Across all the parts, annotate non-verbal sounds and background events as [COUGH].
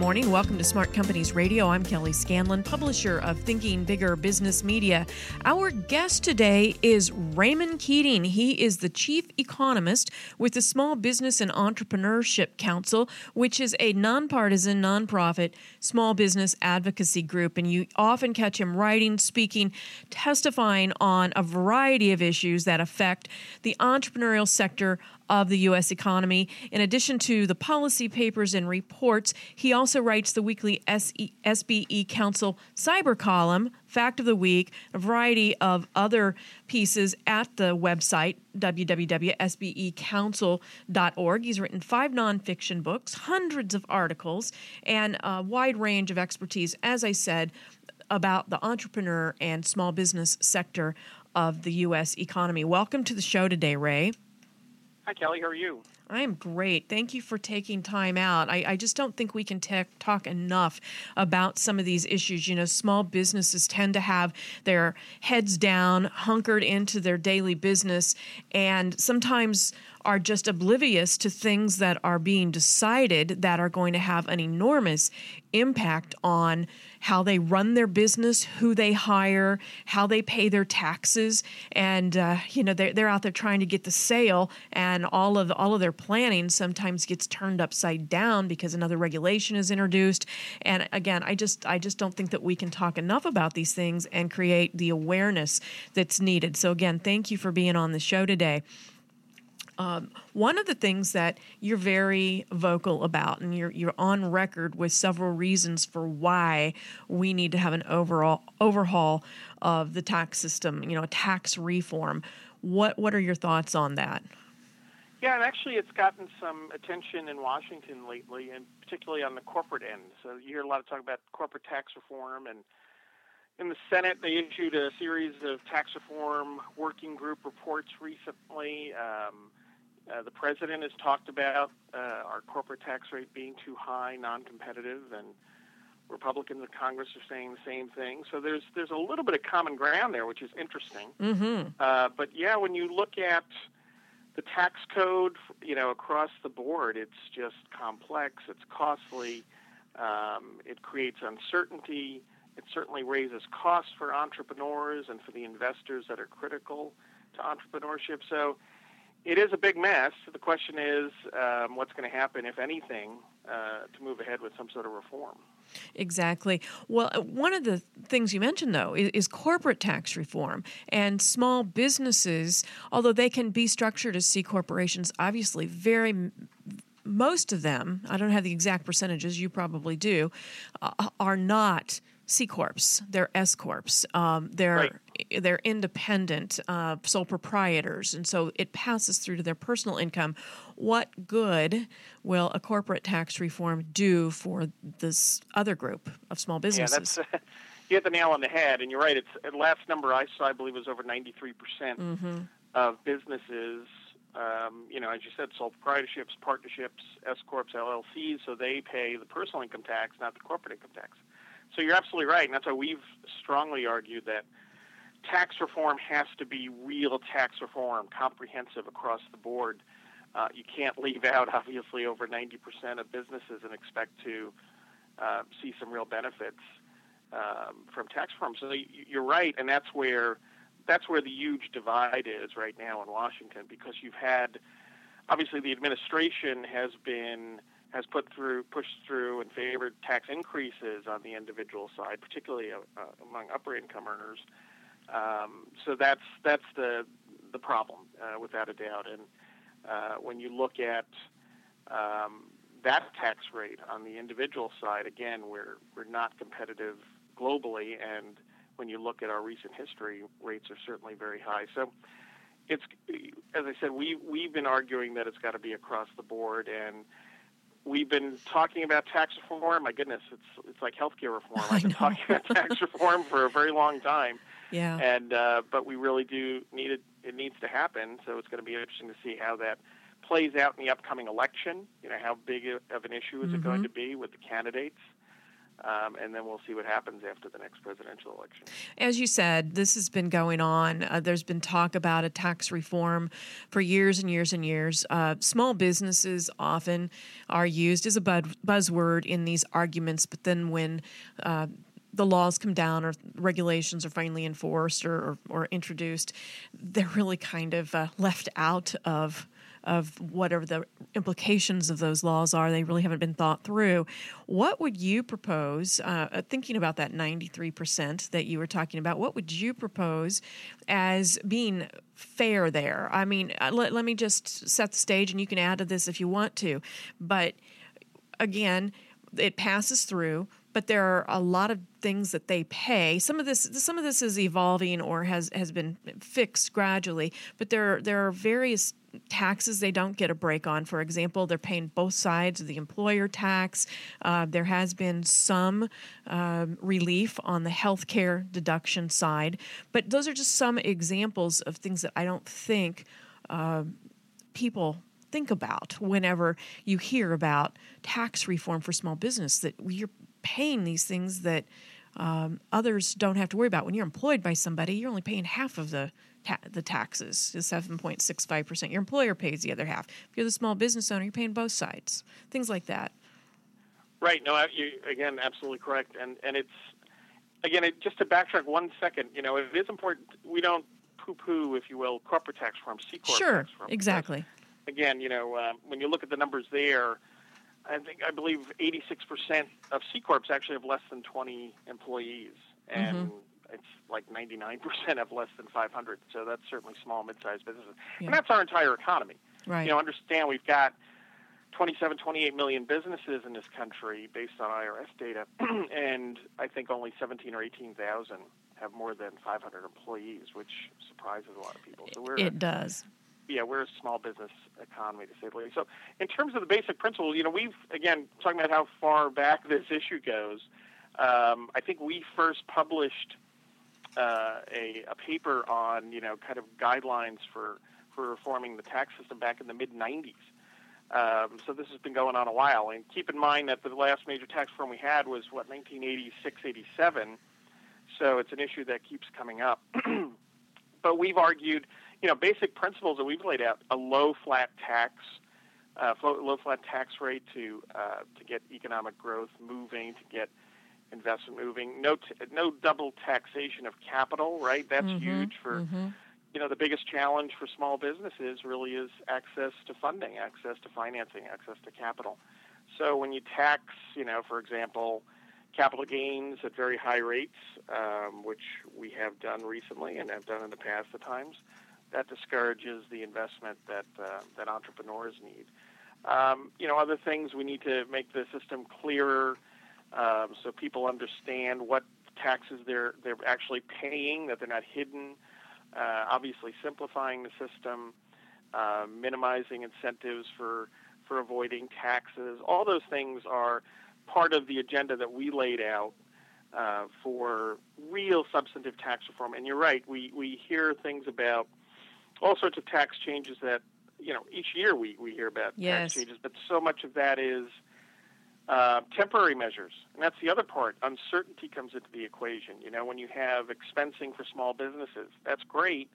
morning. Welcome to Smart Companies Radio. I'm Kelly Scanlon, publisher of Thinking Bigger Business Media. Our guest today is Raymond Keating. He is the chief economist with the Small Business and Entrepreneurship Council, which is a nonpartisan, nonprofit small business advocacy group. And you often catch him writing, speaking, testifying on a variety of issues that affect the entrepreneurial sector of the U.S. economy. In addition to the policy papers and reports, he also writes the weekly SBE Council Cyber column, Fact of the Week, a variety of other pieces at the website, www.sbecouncil.org. He's written five nonfiction books, hundreds of articles, and a wide range of expertise, as I said, about the entrepreneur and small business sector of the U.S. economy. Welcome to the show today, Ray. Hi, Kelly. How are you? I am great. Thank you for taking time out. I, I just don't think we can talk enough about some of these issues. You know, small businesses tend to have their heads down, hunkered into their daily business, and sometimes are just oblivious to things that are being decided that are going to have an enormous impact on how they run their business, who they hire, how they pay their taxes, and uh, you know they're, they're out there trying to get the sale, and all of all of their planning sometimes gets turned upside down because another regulation is introduced. And again, I just I just don't think that we can talk enough about these things and create the awareness that's needed. So again, thank you for being on the show today. Um, one of the things that you're very vocal about, and you're you're on record with several reasons for why we need to have an overall overhaul of the tax system. You know, a tax reform. What what are your thoughts on that? Yeah, and actually, it's gotten some attention in Washington lately, and particularly on the corporate end. So you hear a lot of talk about corporate tax reform, and in the Senate, they issued a series of tax reform working group reports recently. Um, uh, the president has talked about uh, our corporate tax rate being too high, non-competitive, and Republicans in Congress are saying the same thing. So there's there's a little bit of common ground there, which is interesting. Mm-hmm. Uh, but yeah, when you look at the tax code, you know, across the board, it's just complex. It's costly. Um, it creates uncertainty. It certainly raises costs for entrepreneurs and for the investors that are critical to entrepreneurship. So it is a big mess. The question is um, what's going to happen, if anything, uh, to move ahead with some sort of reform. Exactly. Well, uh, one of the things you mentioned, though, is, is, corporate tax reform. And small businesses, although they can be structured as C corporations, obviously, very most of them, I don't have the exact percentages, you probably do, uh, are not C corps. They're S corps. Um, they're right. They're independent uh, sole proprietors, and so it passes through to their personal income. What good will a corporate tax reform do for this other group of small businesses? Yeah, that's. Uh, [LAUGHS] you hit the nail on the head, and you're right. It's the last number I saw, I believe, was over 93 percent mm-hmm. of businesses um, you know, as you said, sole proprietorships, partnerships, S corps, LLCs, so they pay the personal income tax, not the corporate income tax. So you're absolutely right, and that's why we've strongly argued that tax reform has to be real tax reform, comprehensive across the board. Uh, you can't leave out, [LAUGHS] obviously, over 90% of businesses and expect to uh, see some real benefits um, from tax reform. So you're right, and that's where that's where the huge divide is right now in Washington, because you've had obviously the administration has been has put through, pushed through, and favored tax increases on the individual side, particularly uh, uh, among upper income earners. Um, so that's that's the the problem, uh, without a doubt. And uh, when you look at um, that tax rate on the individual side, again, we're we're not competitive globally, and when you look at our recent history, rates are certainly very high. So it's as I said, we we've been arguing that it's got to be across the board, and we've been talking about tax reform. My goodness, it's it's like healthcare reform. I've been [LAUGHS] talking about tax reform for a very long time. Yeah. And uh, but we really do need it. It needs to happen. So it's going to be interesting to see how that plays out in the upcoming election. You know, how big of an issue is mm-hmm. it going to be with the candidates? Um, and then we'll see what happens after the next presidential election. As you said, this has been going on. Uh, there's been talk about a tax reform for years and years and years. Uh, small businesses often are used as a buzzword in these arguments, but then when uh, the laws come down or regulations are finally enforced or, or, or introduced, they're really kind of uh, left out of of whatever the implications of those laws are. They really haven't been thought through. What would you propose, uh, uh thinking about that 93% that you were talking about, what would you propose as being fair there? I mean, uh, let, let me just set the stage and you can add to this if you want to. But again, it passes through but there are a lot of things that they pay. Some of this, some of this is evolving or has has been fixed gradually. But there there are various taxes they don't get a break on. For example, they're paying both sides of the employer tax. Uh, there has been some um, relief on the health care deduction side, but those are just some examples of things that I don't think uh, people think about whenever you hear about tax reform for small business that you're paying these things that um, others don't have to worry about. When you're employed by somebody, you're only paying half of the ta- the taxes, the seven point six five percent. Your employer pays the other half. If you're the small business owner, you're paying both sides. Things like that. Right. No. You, again, absolutely correct. And and it's again it, just to backtrack one second. You know, it is important. We don't poo-poo, if you will, corporate tax reform, C corp sure, tax exactly. Again, you know, um, when you look at the numbers there I think I believe 86% of C corps actually have less than 20 employees, and mm-hmm. it's like 99% have less than 500. So that's certainly small, mid-sized businesses, yeah. and that's our entire economy. Right. You know, understand we've got 27, 28 million businesses in this country based on IRS data, [CLEARS THROAT] and I think only 17 or 18,000 have more than 500 employees, which surprises a lot of people. So we're it does yeah, we're a small business economy to say the least. So, in terms of the basic principles, you know, we've again talking about how far back this issue goes. Um, I think we first published uh, a, a paper on you know kind of guidelines for for reforming the tax system back in the mid '90s. Um, so this has been going on a while, and keep in mind that the last major tax reform we had was what 1986, 87. So it's an issue that keeps coming up. [CLEARS THROAT] but we've argued you know, basic principles that we've laid out: a low flat tax, uh, low flat tax rate to uh, to get economic growth moving, to get investment moving. No, t- no double taxation of capital. Right, that's mm-hmm, huge for. Mm-hmm. You know, the biggest challenge for small businesses really is access to funding, access to financing, access to capital. So when you tax, you know, for example, capital gains at very high rates, um, which we have done recently and have done in the past at times, that discourages the investment that uh, that entrepreneurs need. Um, you know, other things we need to make the system clearer um, so people understand what taxes they're they're actually paying, that they're not hidden. Uh, obviously, simplifying the system, uh, minimizing incentives for for avoiding taxes. All those things are part of the agenda that we laid out uh, for real substantive tax reform. And you're right, we, we hear things about all sorts of tax changes that you know each year we, we hear about yes. tax changes, but so much of that is uh, temporary measures, and that's the other part. Uncertainty comes into the equation. You know, when you have expensing for small businesses, that's great,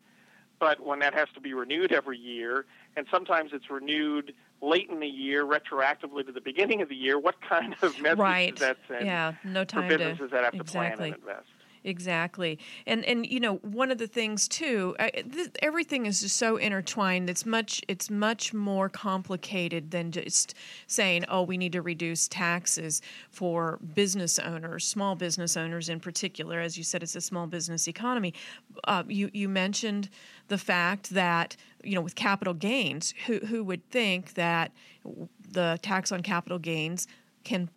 but when that has to be renewed every year, and sometimes it's renewed late in the year, retroactively to the beginning of the year, what kind of [LAUGHS] message right. does that send yeah, no time for businesses to, that have to exactly. plan and invest? Exactly, and and you know one of the things too, uh, th- everything is just so intertwined. It's much it's much more complicated than just saying, oh, we need to reduce taxes for business owners, small business owners in particular. As you said, it's a small business economy. Uh, you you mentioned the fact that you know with capital gains, who who would think that the tax on capital gains can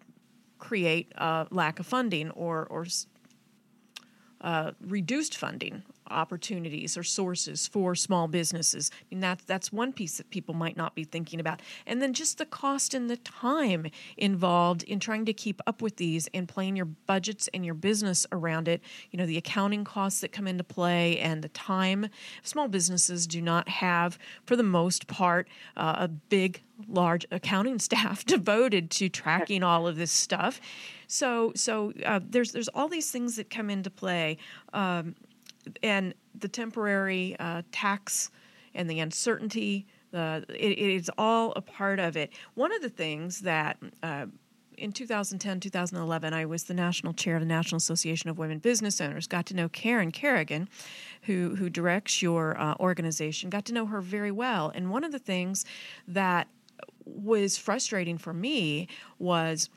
create a lack of funding or or uh, reduced funding opportunities or sources for small businesses. I mean, that's that's one piece that people might not be thinking about, and then just the cost and the time involved in trying to keep up with these and playing your budgets and your business around it. You know, the accounting costs that come into play and the time. Small businesses do not have, for the most part, uh, a big large accounting [LAUGHS] staff devoted to tracking all of this stuff. So so uh, there's there's all these things that come into play, um, and the temporary uh, tax and the uncertainty. Uh, it, is all a part of it. One of the things that uh, in 2010, 2011, I was the national chair of the National Association of Women Business Owners. Got to know Karen Kerrigan, who who directs your uh, organization. Got to know her very well. And one of the things that was frustrating for me was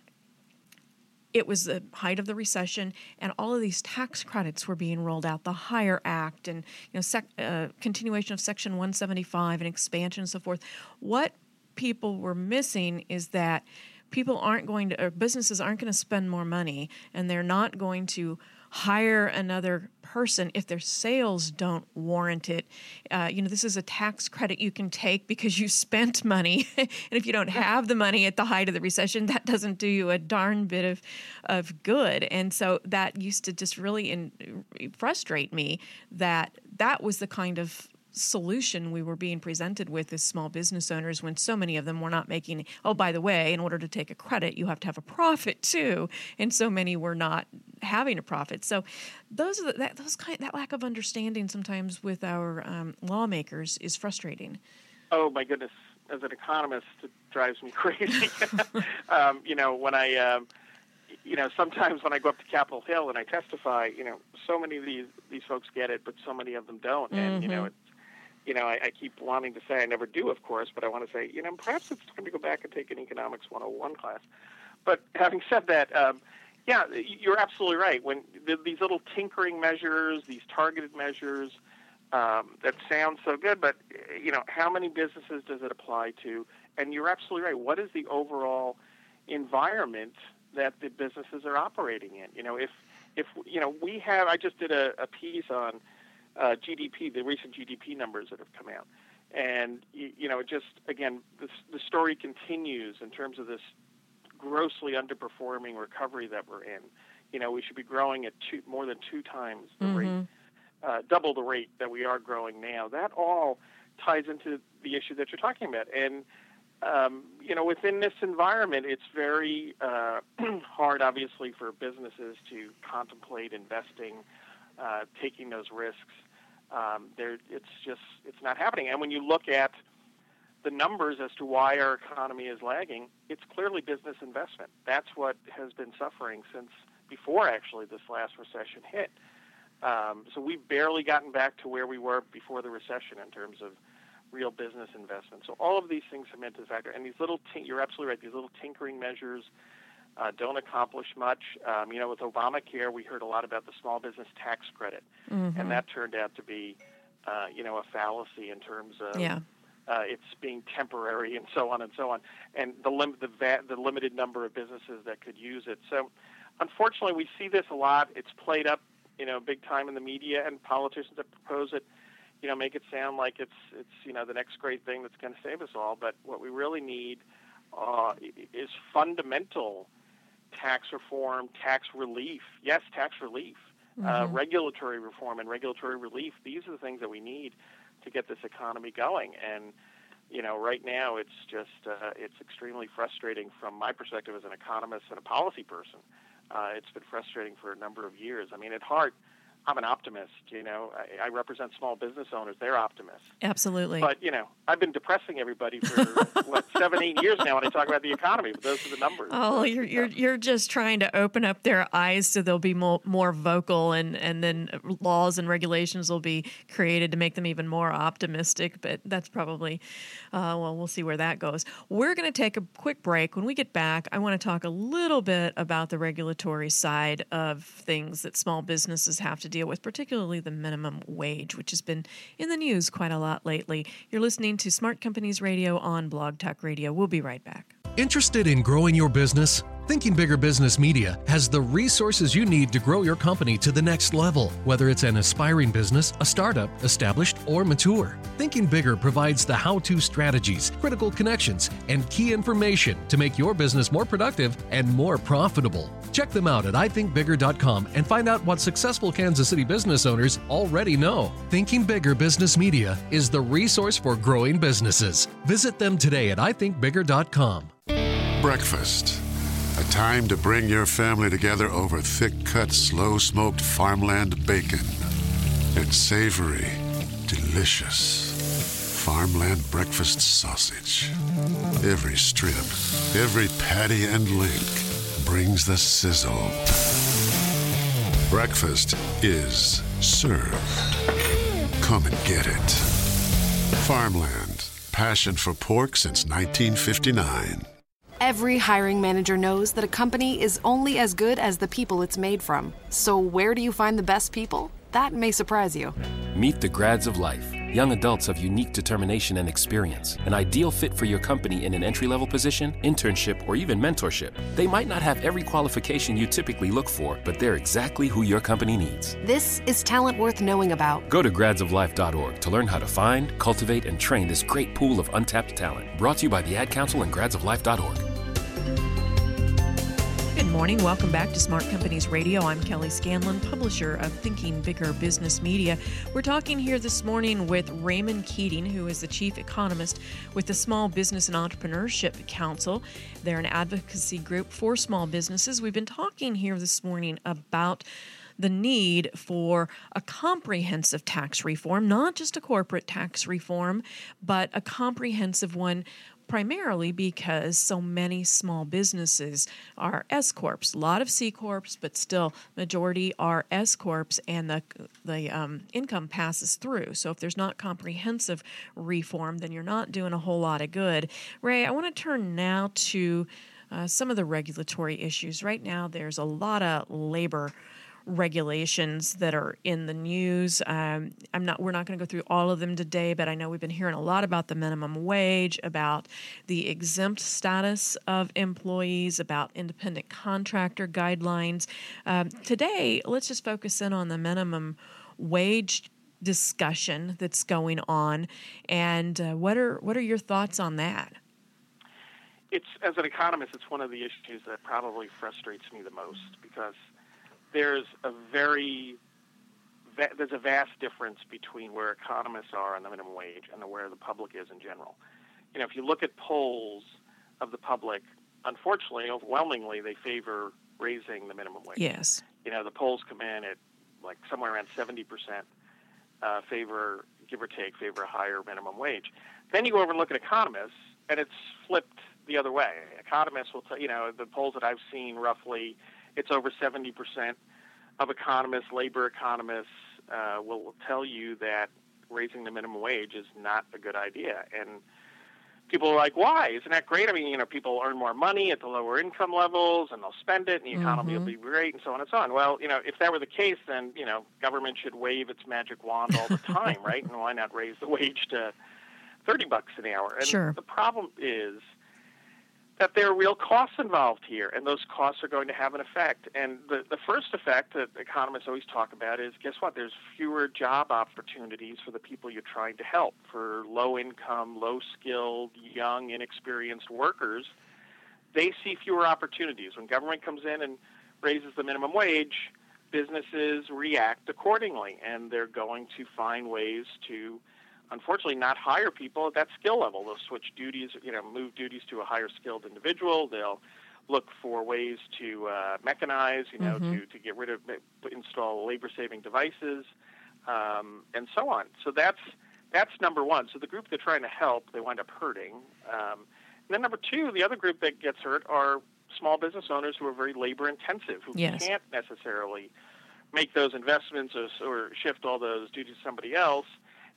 it was the height of the recession, and all of these tax credits were being rolled out. The Hire Act, and you know, sec, uh, continuation of Section 175, and expansion and so forth. What people were missing is that people aren't going to, or businesses aren't going to spend more money, and they're not going to hire another person if their sales don't warrant it. Uh, you know, this is a tax credit you can take because you [LAUGHS] spent money. and if you don't have the money at the height of the recession, that doesn't do you a darn bit of, of good. And so that used to just really in, frustrate me that that was the kind of solution we were being presented with as small business owners when so many of them were not making oh by the way in order to take a credit you have to have a profit too. And so many were not having a profit. So those are the, that those kind that lack of understanding sometimes with our um, lawmakers is frustrating. Oh my goodness. As an economist it drives me [LAUGHS] crazy. [LAUGHS] Um, you know when i um, you know, sometimes when I go up to Capitol Hill and I testify, you know, so many of these these folks get it, but so many of them don't, and mm-hmm. you know, mm-hmm. it's you know, I, I keep wanting to say I never do, of course, but I want to say, you know, perhaps it's time to go back and take an economics 101 class. But having said that, um, yeah, you're absolutely right. When the, these little tinkering measures, these targeted measures, um, that sounds so good, but you know, how many businesses does it apply to? And you're absolutely right. What is the overall environment that the businesses are operating in? You know, if if you know, we have. I just did a, a piece on uh, GDP, the recent GDP numbers that have come out. And, you, you know, just again, this, the story continues in terms of this grossly underperforming recovery that we're in. You know, we should be growing at two, more than two times the mm-hmm. rate, uh, double the rate that we are growing now. That all ties into the issue that you're talking about. And, um, you know, within this environment, it's very uh, [CLEARS THROAT] hard, obviously, for businesses to contemplate investing uh, taking those risks. Um, there, it's just it's not happening. And when you look at the numbers as to why our economy is lagging, it's clearly business investment. That's what has been suffering since before actually this last recession hit. Um, so we've barely gotten back to where we were before the recession in terms of real business investment. So all of these things come into factor, and these little tink- you're absolutely right. These little tinkering measures uh, don't accomplish much. Um, you know, with Obamacare, we heard a lot about the small business tax credit, mm-hmm. and that turned out to be, uh, you know, a fallacy in terms of yeah. uh, it's being temporary and so on and so on, and the lim- the, va- the limited number of businesses that could use it. So, unfortunately, we see this a lot. It's played up, you know, big time in the media, and politicians that propose it you know, make it sound like it's it's you know the next great thing that's going to save us all. But what we really need uh, is fundamental tax reform, tax relief. Yes, tax relief, uh, mm-hmm. uh, regulatory reform, and regulatory relief. These are the things that we need to get this economy going. And you know, right now it's just uh, it's extremely frustrating from my perspective as an economist and a policy person. Uh, it's been frustrating for a number of years. I mean, at heart, I'm an optimist. You know, I, I, represent small business owners. They're optimists. Absolutely. But you know, I've been depressing everybody for what [LAUGHS] seven, eight years now when I talk about the economy. But those are the numbers. Oh, you're you're you're just trying to open up their eyes so they'll be more more vocal, and and then laws and regulations will be created to make them even more optimistic. But that's probably, uh, well, we'll see where that goes. We're going to take a quick break. When we get back, I want to talk a little bit about the regulatory side of things that small businesses have to deal with, particularly the minimum wage, which has been in the news quite a lot lately. You're listening to Smart Companies Radio on Blog Talk Radio. We'll be right back. Interested in growing your business? Thinking Bigger Business Media has the resources you need to grow your company to the next level, whether it's an aspiring business, a startup, established, or mature. Thinking Bigger provides the how to strategies, critical connections, and key information to make your business more productive and more profitable. Check them out at ithinkbigger.com and find out what successful Kansas City business owners already know. Thinking Bigger Business Media is the resource for growing businesses. Visit them today at ithinkbigger.com. Breakfast. A time to bring your family together over thick cut, slow smoked farmland bacon. It's savory, delicious. Farmland breakfast sausage. Every strip, every patty and link brings the sizzle. Breakfast is served. Come and get it. Farmland. Passion for pork since 1959. Every hiring manager knows that a company is only as good as the people it's made from. So, where do you find the best people? That may surprise you. Meet the grads of life, young adults of unique determination and experience, an ideal fit for your company in an entry level position, internship, or even mentorship. They might not have every qualification you typically look for, but they're exactly who your company needs. This is talent worth knowing about. Go to gradsoflife.org to learn how to find, cultivate, and train this great pool of untapped talent. Brought to you by the Ad Council and gradsoflife.org. Morning. Welcome back to Smart Companies Radio. I'm Kelly Scanlon, publisher of Thinking Bigger Business Media. We're talking here this morning with Raymond Keating, who is the chief economist with the Small Business and Entrepreneurship Council. They're an advocacy group for small businesses. We've been talking here this morning about the need for a comprehensive tax reform, not just a corporate tax reform, but a comprehensive one primarily because so many small businesses are S corps. A lot of C corps, but still majority are S corps, and the the um, income passes through. So if there's not comprehensive reform, then you're not doing a whole lot of good. Ray, I want to turn now to uh, some of the regulatory issues. Right now, there's a lot of labor regulations that are in the news. Um, I'm not. We're not going to go through all of them today, but I know we've been hearing a lot about the minimum wage, about the exempt status of employees, about independent contractor guidelines. Um, today, let's just focus in on the minimum wage discussion that's going on, and uh, what are what are your thoughts on that? It's as an economist, it's one of the issues that probably frustrates me the most because there's a very there's a vast difference between where economists are on the minimum wage and where the public is in general. You know, if you look at polls of the public, unfortunately, overwhelmingly, they favor raising the minimum wage. Yes. You know, the polls come in at like somewhere around 70% uh, favor, give or take, favor a higher minimum wage. Then you go over and look at economists, and it's flipped the other way. Economists will tell you know the polls that I've seen roughly it's over 70% of economists, labor economists, uh, will tell you that raising the minimum wage is not a good idea. And people are like, why? Isn't that great? I mean, you know, people earn more money at the lower income levels and they'll spend it and the economy mm-hmm. will be great and so on and so on. Well, you know, if that were the case, then, you know, government should wave its magic wand all the [LAUGHS] time, right? And why not raise the wage to 30 bucks an hour? And sure. the problem is that there are real costs involved here, and those costs are going to have an effect. And the, the first effect that economists always talk about is guess what? There's fewer job opportunities for the people you're trying to help, for low income, low skilled, young, inexperienced workers. They see fewer opportunities. When government comes in and raises the minimum wage, businesses react accordingly, and they're going to find ways to unfortunately not hire people at that skill level. They'll switch duties, you know, move duties to a higher skilled individual. They'll look for ways to uh, mechanize, you know, mm-hmm. to, to get rid of, install labor saving devices, um, and so on. So that's that's number one. So the group they're trying to help, they wind up hurting. Um, and then number two, the other group that gets hurt are small business owners who are very labor intensive, who yes. can't necessarily make those investments or, or shift all those duties to somebody else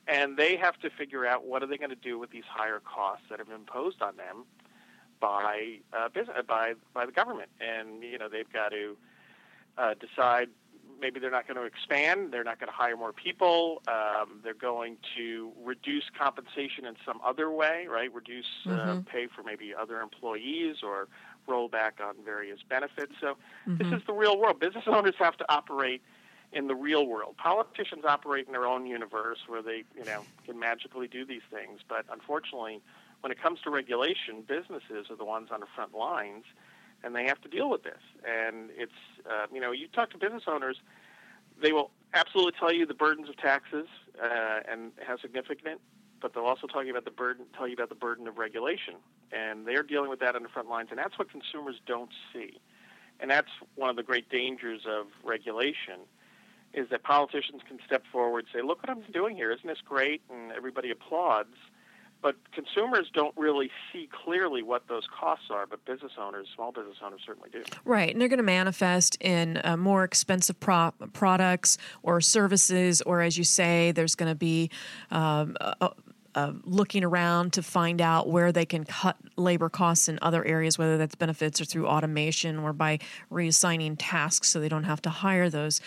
and they have to figure out what are they going to do with these higher costs that have been imposed on them by uh, business, by by the government, and you know they've got to uh, decide maybe they're not going to expand. They're not going to hire more people. Um, they're going to reduce compensation in some other way, right? Reduce uh, Mm-hmm. pay for maybe other employees or roll back on various benefits. So Mm-hmm. this is the real world. Business owners have to operate in the real world. Politicians operate in their own universe where they, you know, can magically do these things. But unfortunately, when it comes to regulation, businesses are the ones on the front lines, and they have to deal with this. And it's, uh, you know, you talk to business owners, they will absolutely tell you the burdens of taxes uh, and how significant, but they'll also tell you about the burden, tell you about the burden of regulation, and they're dealing with that on the front lines, and that's what consumers don't see, and that's one of the great dangers of regulation, is that politicians can step forward, say, "Look what I'm doing here! Isn't this great?" and everybody applauds. But consumers don't really see clearly what those costs are, but business owners, small business owners, certainly do. Right, and they're going to manifest in uh, more expensive pro- products or services, or as you say, there's going to be um, uh, uh, looking around to find out where they can cut labor costs in other areas, whether that's benefits or through automation or by reassigning tasks so they don't have to hire those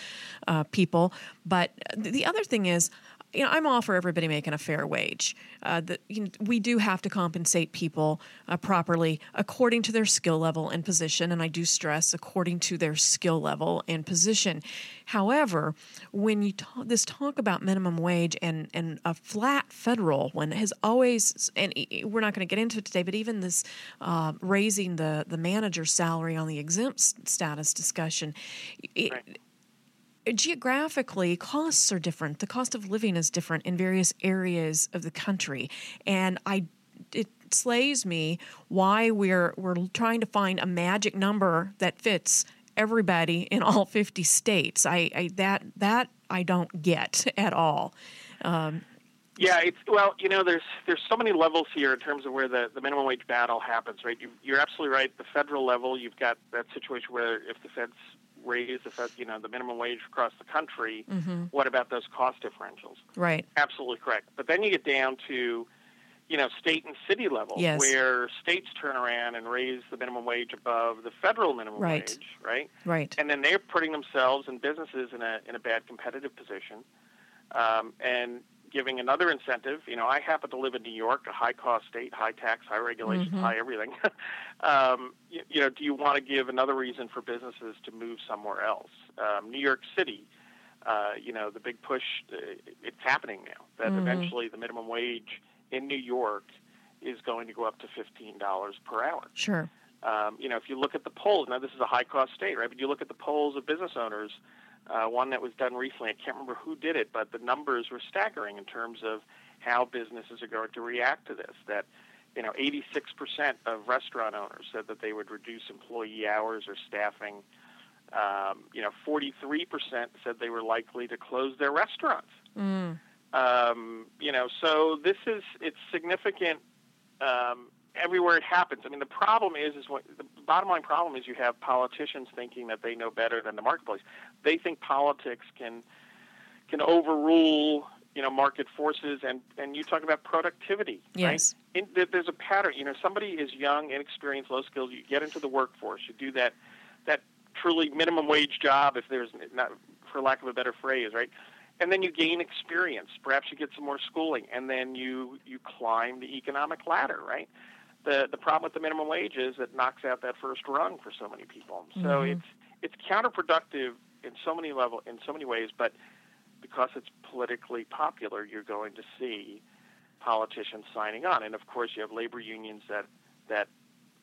uh, people. But the other thing is, you know, I'm all for everybody making a fair wage. Uh, you know, we do have to compensate people uh, properly according to their skill level and position, and I do stress according to their skill level and position. However, when you talk this talk about minimum wage and and a flat federal one has always, and we're not going to get into it today, but even this uh, raising the the manager salary on the exempt status discussion. It, Right. Geographically costs are different the cost of living is different in various areas of the country and i it slays me why we're we're trying to find a magic number that fits everybody in all 50 states i, I that that i don't get at all um, Yeah, it's well, you know, there's there's so many levels here in terms of where the, the minimum wage battle happens, right? You, you're absolutely right. The federal level, you've got that situation where if the feds raise the you know, the minimum wage across the country, what about those cost differentials? right Absolutely correct. But then you get down to, you know, state and city level, Yes. where states turn around and raise the minimum wage above the federal minimum Right. wage, right? right and then they're putting themselves and businesses in a in a bad competitive position, um, and giving another incentive. You know, I happen to live in New York, a high cost state, high tax, high regulations, high everything. [LAUGHS] um, you, you know, do you want to give another reason for businesses to move somewhere else? Um, New York City. Uh, you know, the big push, uh, it's happening now that eventually the minimum wage in New York is going to go up to $15 per hour. sure Um, you know, if you look at the polls, now this is a high cost state, right? But you look at the polls of business owners, uh, one that was done recently, I can't remember who did it, but the numbers were staggering in terms of how businesses are going to react to this. That, you know, 86% of restaurant owners said that they would reduce employee hours or staffing. Um, you know, 43% said they were likely to close their restaurants. Um, you know, so this is, it's significant um, everywhere it happens. I mean, the problem is, is what the bottom line problem is you have politicians thinking that they know better than the marketplace. They think politics can can overrule, you know, market forces, and and you talk about productivity, Yes. right? In, there's a pattern. You know, somebody is young, inexperienced, low skilled. You get into the workforce, you do that that truly minimum wage job, if there's not, for lack of a better phrase, right? and then you gain experience. Perhaps you get some more schooling, and then you you climb the economic ladder, right? The the problem with the minimum wage is it knocks out that first rung for so many people. So it's it's counterproductive in so many level in so many ways, but because it's politically popular, you're going to see politicians signing on, and of course you have labor unions that that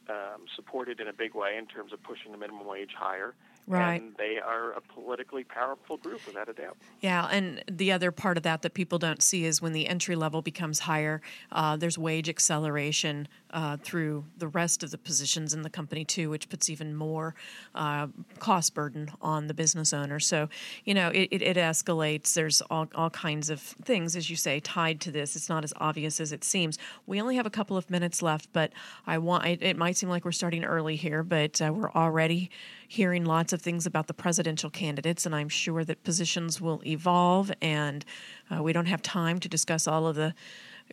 um, support it in a big way in terms of pushing the minimum wage higher. Right. And they are a politically powerful group, without a doubt. Yeah, and the other part of that that people don't see is when the entry level becomes higher, uh, there's wage acceleration uh, through the rest of the positions in the company too, which puts even more uh, cost burden on the business owner. So, you know, it, it, it escalates. There's all, all kinds of things, as you say, tied to this. It's not as obvious as it seems. We only have a couple of minutes left, but I want. It, it might seem like we're starting early here, but uh, we're already hearing lots of things about the presidential candidates, and I'm sure that positions will evolve, and uh, we don't have time to discuss all of the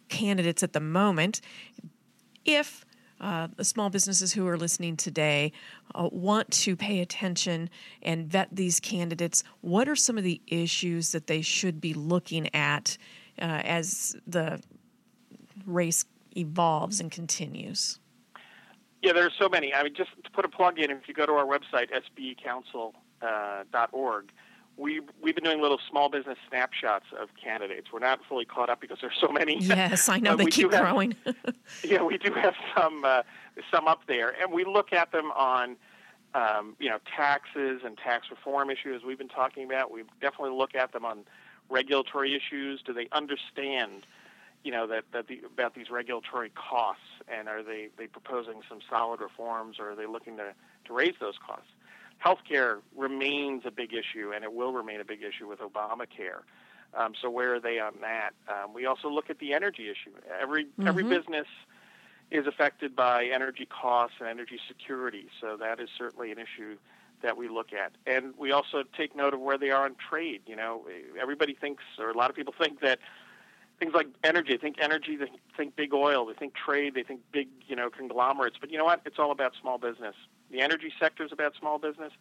candidates at the moment. If uh, the small businesses who are listening today uh, want to pay attention and vet these candidates, what are some of the issues that they should be looking at uh, as the race evolves and continues? Yeah, there's so many. I mean, just to put a plug in, if you go to our website, sbecouncil.org, uh, we we've been doing little small business snapshots of candidates. We're not fully caught up because there's so many. Yes, I [LAUGHS] know they keep growing. Have, [LAUGHS] [LAUGHS] yeah, we do have some uh, some up there, and we look at them on. Um, you know, taxes and tax reform issues we've been talking about. We definitely look at them on regulatory issues. Do they understand you know that, that the, about these regulatory costs, and are they, they proposing some solid reforms, or are they looking to, to raise those costs? Healthcare remains a big issue, and it will remain a big issue with Obamacare. Um, so where are they on that? Um, we also look at the energy issue. Every mm-hmm. every business is affected by energy costs and energy security, so that is certainly an issue that we look at. And we also take note of where they are on trade. You know, everybody thinks, or a lot of people [LAUGHS] think that things like energy. They think energy, they think big oil, they think trade, they think big, you know, conglomerates. But you know what? It's all about small business. The energy sector is about small business.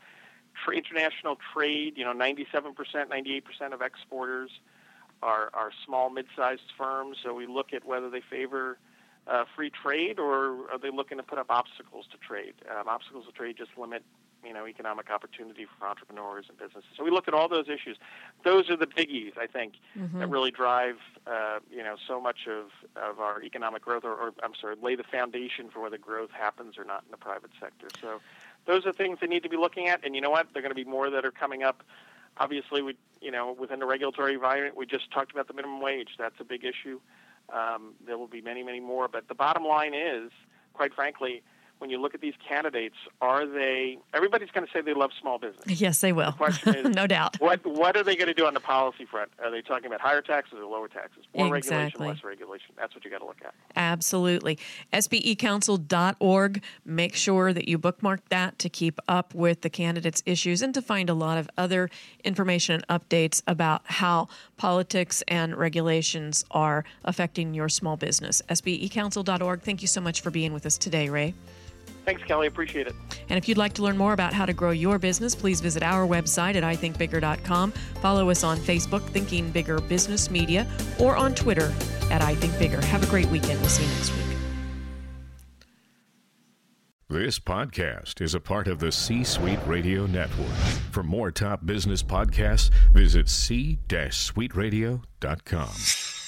Tra- international trade, you know, 97%, 98% of exporters are, are small, mid-sized firms. So we look at whether they favor uh, free trade or are they looking to put up obstacles to trade? Um, obstacles to trade just limit you know economic opportunity for entrepreneurs and businesses. So we look at all those issues. Those are the biggies, I think, mm-hmm. that really drive uh, you know so much of, of our economic growth, or, or I'm sorry, lay the foundation for whether growth happens or not in the private sector. So those are things they need to be looking at. And you know what? There are going to be more that are coming up. Obviously, we you know within the regulatory environment, we just talked about the minimum wage. That's a big issue. Um, there will be many, many more. But the bottom line is, quite frankly, when you look at these candidates, are they? Everybody's going to say they love small business. Yes, they will. The question is, [LAUGHS] no doubt. What What are they going to do on the policy front? Are they talking about higher taxes or lower taxes? More exactly. regulation, less regulation. That's what you got to look at. Absolutely. SBEcouncil.org. Make sure that you bookmark that to keep up with the candidates' issues and to find a lot of other information and updates about how politics and regulations are affecting your small business. SBEcouncil.org. Thank you so much for being with us today, Ray. Thanks, Kelly. Appreciate it. And if you'd like to learn more about how to grow your business, please visit our website at ithinkbigger.com. Follow us on Facebook, Thinking Bigger Business Media, or on Twitter at ithinkbigger. Have a great weekend. We'll see you next week. This podcast is a part of the C Suite Radio Network. For more top business podcasts, visit c-suiteradio.com.